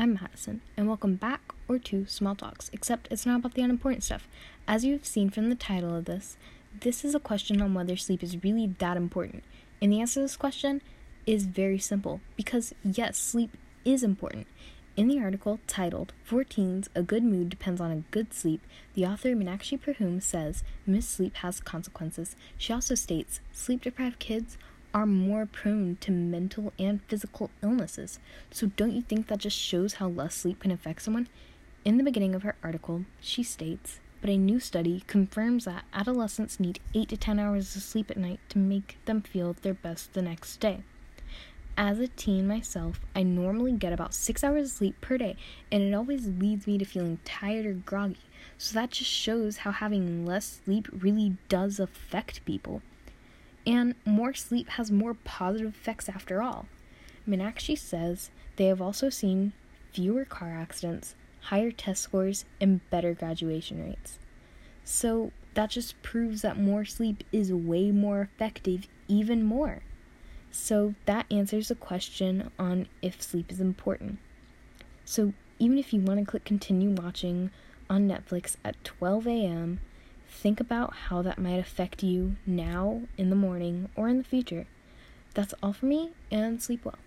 I'm Madison, and welcome back or to Small Talks, except it's not about the unimportant stuff. As you have seen from the title of this, this is a question on whether sleep is really that important. And the answer to this question is very simple because yes, sleep is important. In the article titled For Teens, A Good Mood Depends on a Good Sleep, the author Meenakshi Prabhu says Miss sleep has consequences. She also states sleep deprived kids are more prone to mental and physical illnesses. So, don't you think that just shows how less sleep can affect someone? In the beginning of her article, she states, but a new study confirms that adolescents need 8 to 10 hours of sleep at night to make them feel their best the next day. As a teen myself, I normally get about 6 hours of sleep per day, and it always leads me to feeling tired or groggy. So that just shows how having less sleep really does affect people. And more sleep has more positive effects after all. Meenakshi says they have also seen fewer car accidents, higher test scores, and better graduation rates. So that just proves that more sleep is way more effective, even more. So that answers the question on if sleep is important. So even if you want to click continue watching on Netflix at 12 a.m., Think about how that might affect you now, in the morning, or in the future. That's all for me, and sleep well.